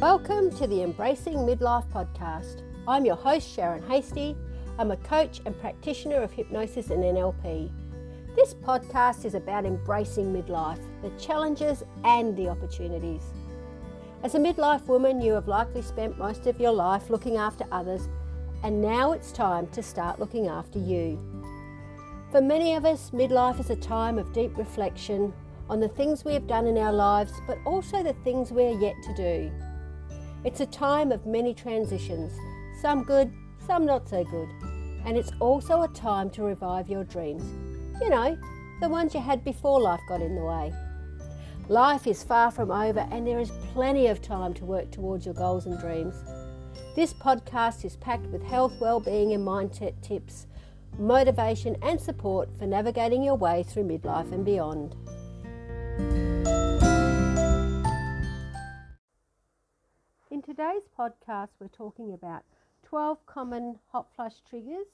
Welcome to the Embracing Midlife podcast. I'm your host, Sharron Hastie. I'm a coach and practitioner of hypnosis and NLP. This podcast is about embracing midlife, the challenges and the opportunities. As a midlife woman, you have likely spent most of your life looking after others, and now it's time to start looking after you. For many of us, midlife is a time of deep reflection on the things we have done in our lives, but also the things we are yet to do. It's a time of many transitions, some good, some not so good, and it's also a time to revive your dreams. You know, the ones you had before life got in the way. Life is far from over, and there is plenty of time to work towards your goals and dreams. This podcast is packed with health, well-being, and mindset tips motivation, and support for navigating your way through midlife and beyond. Today's podcast, we're talking about 12 common hot flush triggers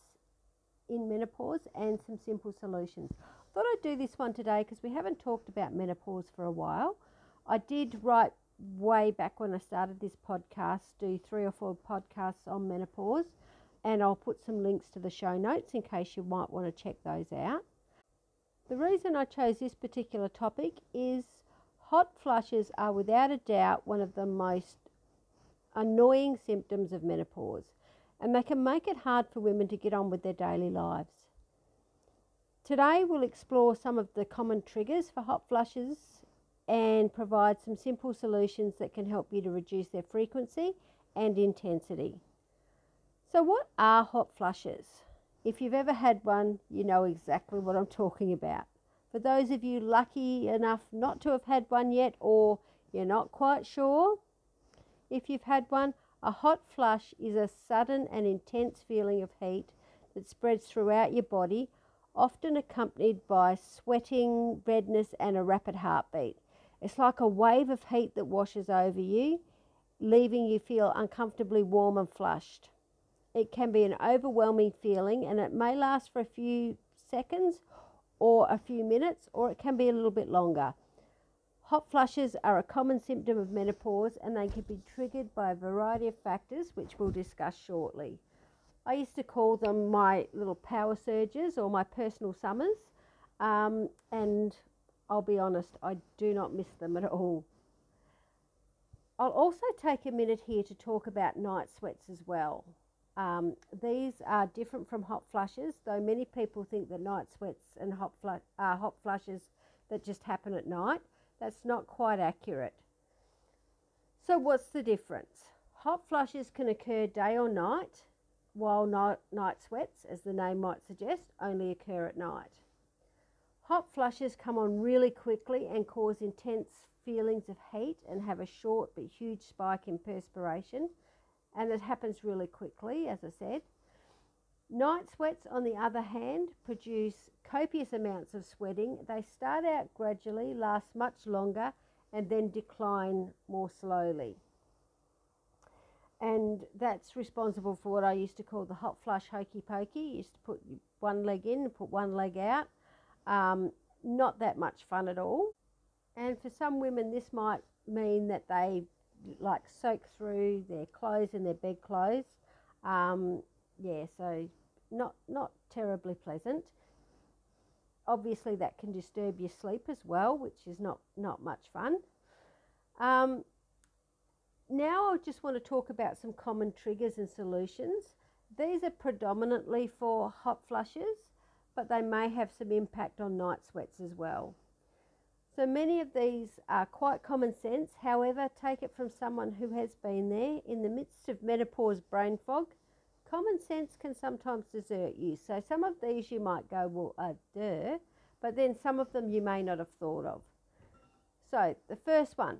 in menopause and some simple solutions. I thought I'd do this one today because we haven't talked about menopause for a while. I did write way back when I started this podcast, do three or four podcasts on menopause and I'll put some links to the show notes in case you might want to check those out. The reason I chose this particular topic is hot flushes are without a doubt one of the most annoying symptoms of menopause and they can make it hard for women to get on with their daily lives. Today we'll explore some of the common triggers for hot flushes and provide some simple solutions that can help you to reduce their frequency and intensity. So, what are hot flushes? If you've ever had one, you know exactly what I'm talking about. For those of you lucky enough not to have had one yet, or you're not quite sure, if you've had one, a hot flush is a sudden and intense feeling of heat that spreads throughout your body, often accompanied by sweating, redness, and a rapid heartbeat. It's like a wave of heat that washes over you, leaving you feel uncomfortably warm and flushed. It can be an overwhelming feeling and it may last for a few seconds or a few minutes, or it can be a little bit longer. Hot flushes are a common symptom of menopause and they can be triggered by a variety of factors, which we'll discuss shortly. I used to call them my little power surges or my personal summers, um, and I'll be honest, I do not miss them at all. I'll also take a minute here to talk about night sweats as well. Um, these are different from hot flushes, though many people think that night sweats and hot, fl- are hot flushes that just happen at night. That's not quite accurate. So, what's the difference? Hot flushes can occur day or night, while night, night sweats, as the name might suggest, only occur at night. Hot flushes come on really quickly and cause intense feelings of heat and have a short but huge spike in perspiration and it happens really quickly, as I said. Night sweats, on the other hand, produce copious amounts of sweating. They start out gradually, last much longer, and then decline more slowly. And that's responsible for what I used to call the hot flush hokey pokey. You used to put one leg in put one leg out. Um, not that much fun at all. And for some women, this might mean that they like soak through their clothes and their bed clothes. Um, yeah, so not not terribly pleasant. Obviously, that can disturb your sleep as well, which is not not much fun. Um, now, I just want to talk about some common triggers and solutions. These are predominantly for hot flushes, but they may have some impact on night sweats as well. So many of these are quite common sense. However, take it from someone who has been there. In the midst of menopause brain fog, common sense can sometimes desert you. So some of these you might go, well, uh, duh, but then some of them you may not have thought of. So the first one,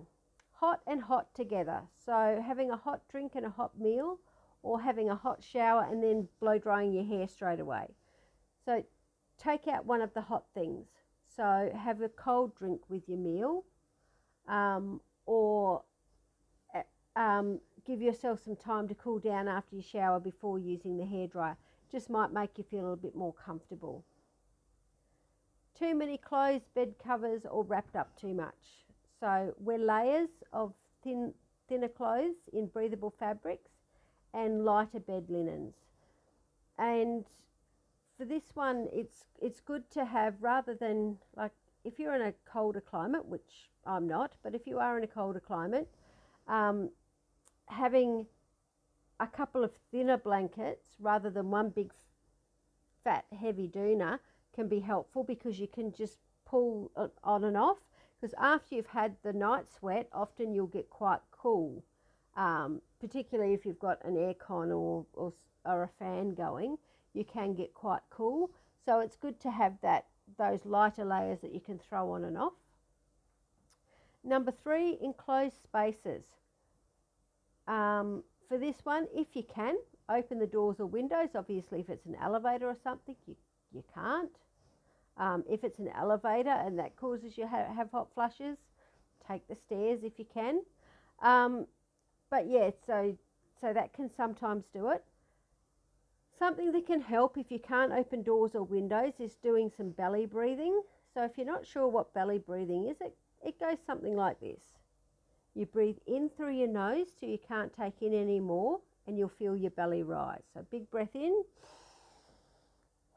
hot and hot together. So having a hot drink and a hot meal, or having a hot shower and then blow drying your hair straight away. So take out one of the hot things. So have a cold drink with your meal, um, or uh, um, give yourself some time to cool down after you shower before using the hairdryer. Just might make you feel a little bit more comfortable. Too many clothes, bed covers, or wrapped up too much. So wear layers of thin thinner clothes in breathable fabrics and lighter bed linens. And for this one, it's it's good to have rather than like if you're in a colder climate, which I'm not, but if you are in a colder climate, um, having a couple of thinner blankets rather than one big fat heavy doona can be helpful because you can just pull it on and off. Because after you've had the night sweat often you'll get quite cool um, particularly if you've got an aircon or, or, or a fan going you can get quite cool. So it's good to have that those lighter layers that you can throw on and off. Number three enclosed spaces um, for this one if you can open the doors or windows obviously if it's an elevator or something you, you can't um, if it's an elevator and that causes you to ha- have hot flushes, take the stairs if you can. Um, but yeah, so so that can sometimes do it. Something that can help if you can't open doors or windows is doing some belly breathing. So if you're not sure what belly breathing is, it, it goes something like this. You breathe in through your nose till you can't take in any more and you'll feel your belly rise. So big breath in.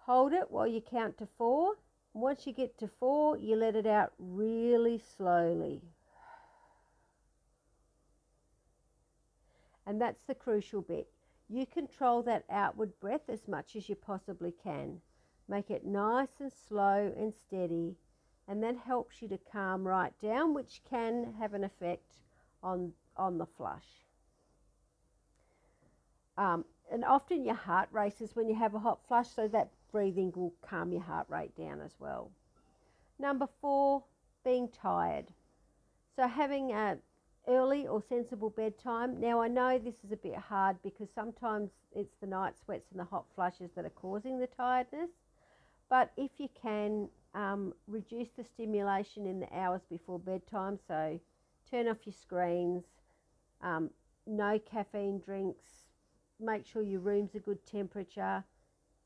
Hold it while you count to four once you get to four, you let it out really slowly. And that's the crucial bit. You control that outward breath as much as you possibly can. Make it nice and slow and steady, and that helps you to calm right down, which can have an effect on, on the flush. Um, and often your heart races when you have a hot flush, so that breathing will calm your heart rate down as well. Number four, being tired. So having a early or sensible bedtime. Now I know this is a bit hard because sometimes it's the night sweats and the hot flushes that are causing the tiredness. But if you can um, reduce the stimulation in the hours before bedtime, so turn off your screens, um, no caffeine drinks, make sure your room's a good temperature,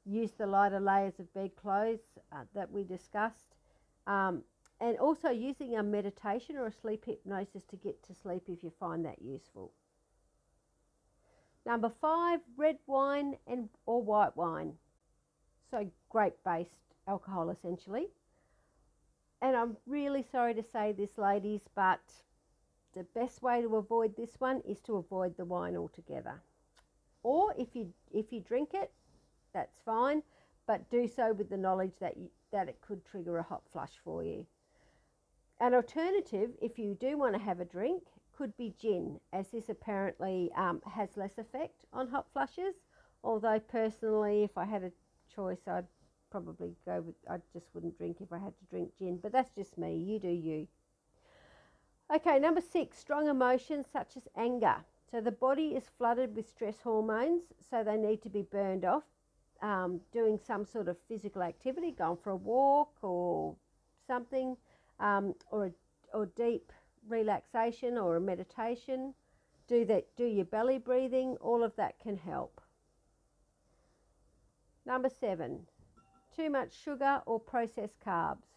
use the lighter layers of bedclothes uh, that we discussed, um, and also using a meditation or a sleep hypnosis to get to sleep if you find that useful. Number five, red wine and or white wine. So grape-based alcohol essentially. And I'm really sorry to say this, ladies, but the best way to avoid this one is to avoid the wine altogether. Or if you if you drink it, that's fine, but do so with the knowledge that, you, that it could trigger a hot flush for you. An alternative, if you do want to have a drink, could be gin, as this apparently um, has less effect on hot flushes. Although, personally, if I had a choice, I'd probably go with, I just wouldn't drink if I had to drink gin, but that's just me. You do you. Okay, number six, strong emotions such as anger. So the body is flooded with stress hormones, so they need to be burned off um, doing some sort of physical activity, going for a walk or something, um, or, a, or deep relaxation or a meditation, do that, do your belly breathing, all of that can help. Number seven, too much sugar or processed carbs.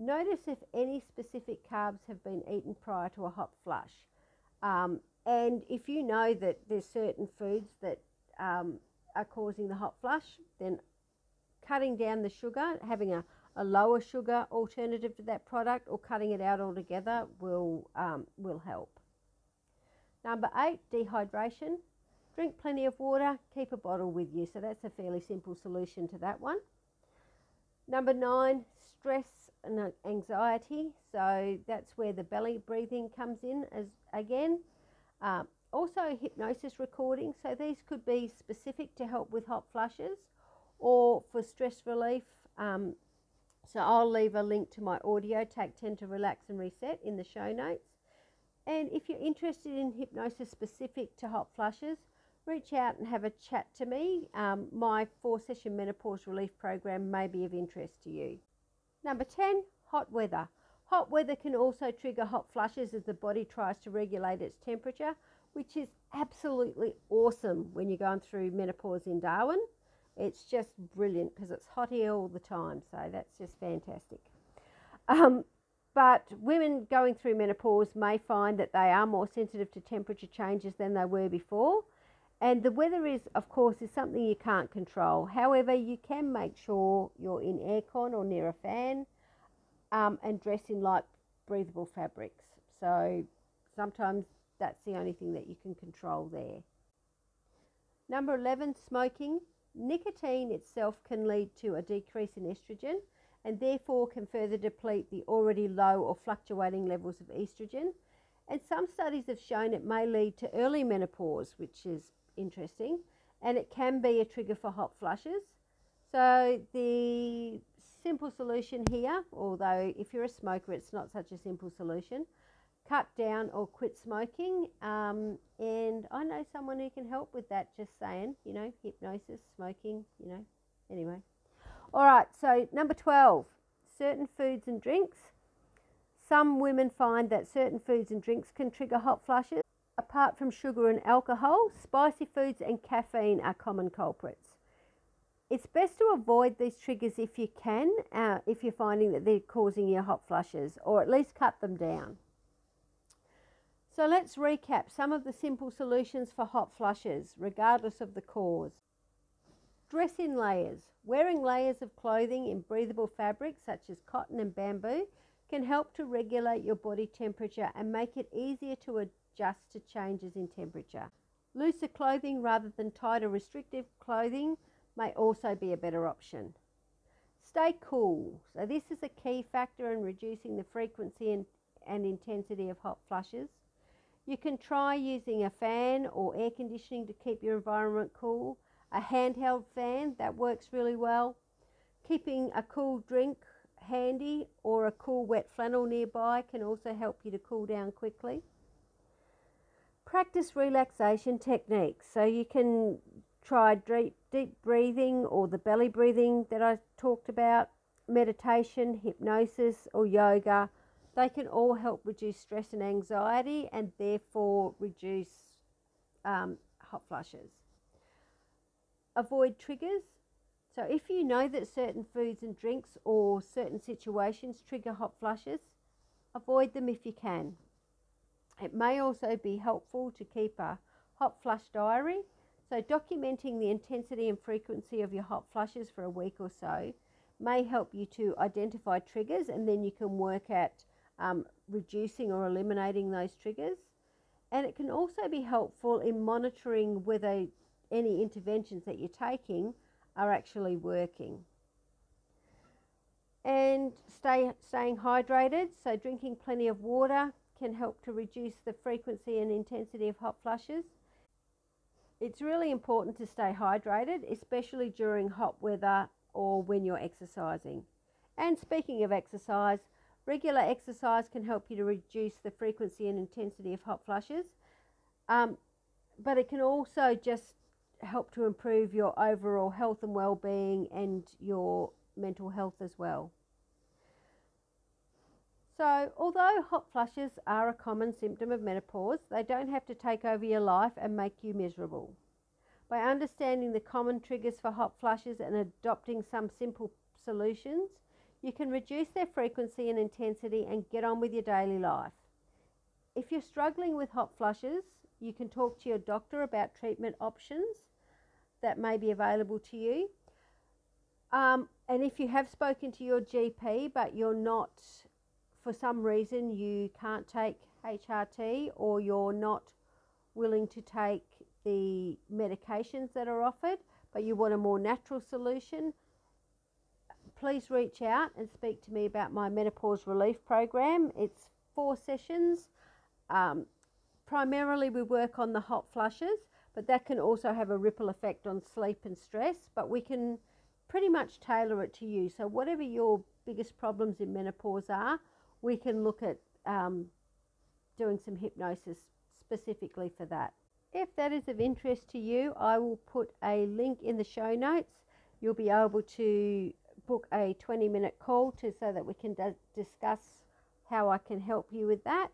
Notice if any specific carbs have been eaten prior to a hot flush. Um, and if you know that there's certain foods that um, are causing the hot flush, then cutting down the sugar, having a, a lower sugar alternative to that product or cutting it out altogether will, um, will help. Number eight, dehydration. Drink plenty of water, keep a bottle with you. So that's a fairly simple solution to that one. Number nine, stress and anxiety. So that's where the belly breathing comes in as again. Um, also hypnosis recordings. So these could be specific to help with hot flushes or for stress relief. Um, so I'll leave a link to my audio, Take 10 to Relax and Reset, in the show notes. And if you're interested in hypnosis specific to hot flushes, reach out and have a chat to me. Um, my four session menopause relief program may be of interest to you. Number 10, hot weather. Hot weather can also trigger hot flushes as the body tries to regulate its temperature which is absolutely awesome when you're going through menopause in Darwin. It's just brilliant because it's hot here all the time, so that's just fantastic. Um, But women going through menopause may find that they are more sensitive to temperature changes than they were before. And the weather is, of course, is something you can't control. However, you can make sure you're in aircon or near a fan um, and dress in light breathable fabrics. So sometimes that's the only thing that you can control there. Number 11, smoking. Nicotine itself can lead to a decrease in estrogen and therefore can further deplete the already low or fluctuating levels of estrogen. And some studies have shown it may lead to early menopause, which is interesting, and it can be a trigger for hot flushes. So the simple solution here, although if you're a smoker, it's not such a simple solution, cut down or quit smoking. Um, and I know someone who can help with that, just saying, you know, hypnosis, smoking, you know, anyway. All right, so number 12, certain foods and drinks. Some women find that certain foods and drinks can trigger hot flushes. Apart from sugar and alcohol, spicy foods and caffeine are common culprits. It's best to avoid these triggers if you can, uh, if you're finding that they're causing your hot flushes, or at least cut them down. So let's recap some of the simple solutions for hot flushes, regardless of the cause. Dress in layers. Wearing layers of clothing in breathable fabrics such as cotton and bamboo can help to regulate your body temperature and make it easier to adjust to changes in temperature. Looser clothing rather than tighter restrictive clothing may also be a better option. Stay cool. So, this is a key factor in reducing the frequency and, and intensity of hot flushes. You can try using a fan or air conditioning to keep your environment cool a handheld fan that works really well. Keeping a cool drink handy or a cool wet flannel nearby can also help you to cool down quickly. Practice relaxation techniques. So you can try deep, deep breathing or the belly breathing that I talked about, meditation, hypnosis, or yoga. They can all help reduce stress and anxiety and therefore reduce um, hot flushes avoid triggers. So, if you know that certain foods and drinks or certain situations trigger hot flushes, avoid them if you can. It may also be helpful to keep a hot flush diary. So, documenting the intensity and frequency of your hot flushes for a week or so may help you to identify triggers and then you can work at um, reducing or eliminating those triggers. And it can also be helpful in monitoring whether any interventions that you're taking are actually working. And stay, staying hydrated, so drinking plenty of water can help to reduce the frequency and intensity of hot flushes. It's really important to stay hydrated, especially during hot weather or when you're exercising. And speaking of exercise, regular exercise can help you to reduce the frequency and intensity of hot flushes. Um, but it can also just help to improve your overall health and well-being and your mental health as well. So, although hot flushes are a common symptom of menopause, they don't have to take over your life and make you miserable. By understanding the common triggers for hot flushes and adopting some simple solutions, you can reduce their frequency and intensity and get on with your daily life. If you're struggling with hot flushes, you can talk to your doctor about treatment options that may be available to you. Um, and if you have spoken to your GP but you're not, for some reason, you can't take HRT or you're not willing to take the medications that are offered, but you want a more natural solution, please reach out and speak to me about my menopause relief program. It's four sessions. Um, primarily, we work on the hot flushes, but that can also have a ripple effect on sleep and stress. But we can pretty much tailor it to you. So, whatever your biggest problems in menopause are, we can look at um, doing some hypnosis specifically for that. If that is of interest to you, I will put a link in the show notes. You'll be able to book a 20 minute call to so that we can discuss how I can help you with that.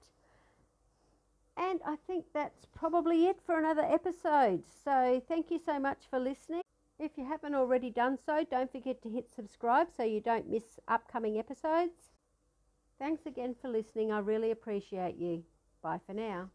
And I think that's probably it for another episode. So thank you so much for listening. If you haven't already done so, don't forget to hit subscribe so you don't miss upcoming episodes. Thanks again for listening. I really appreciate you. Bye for now.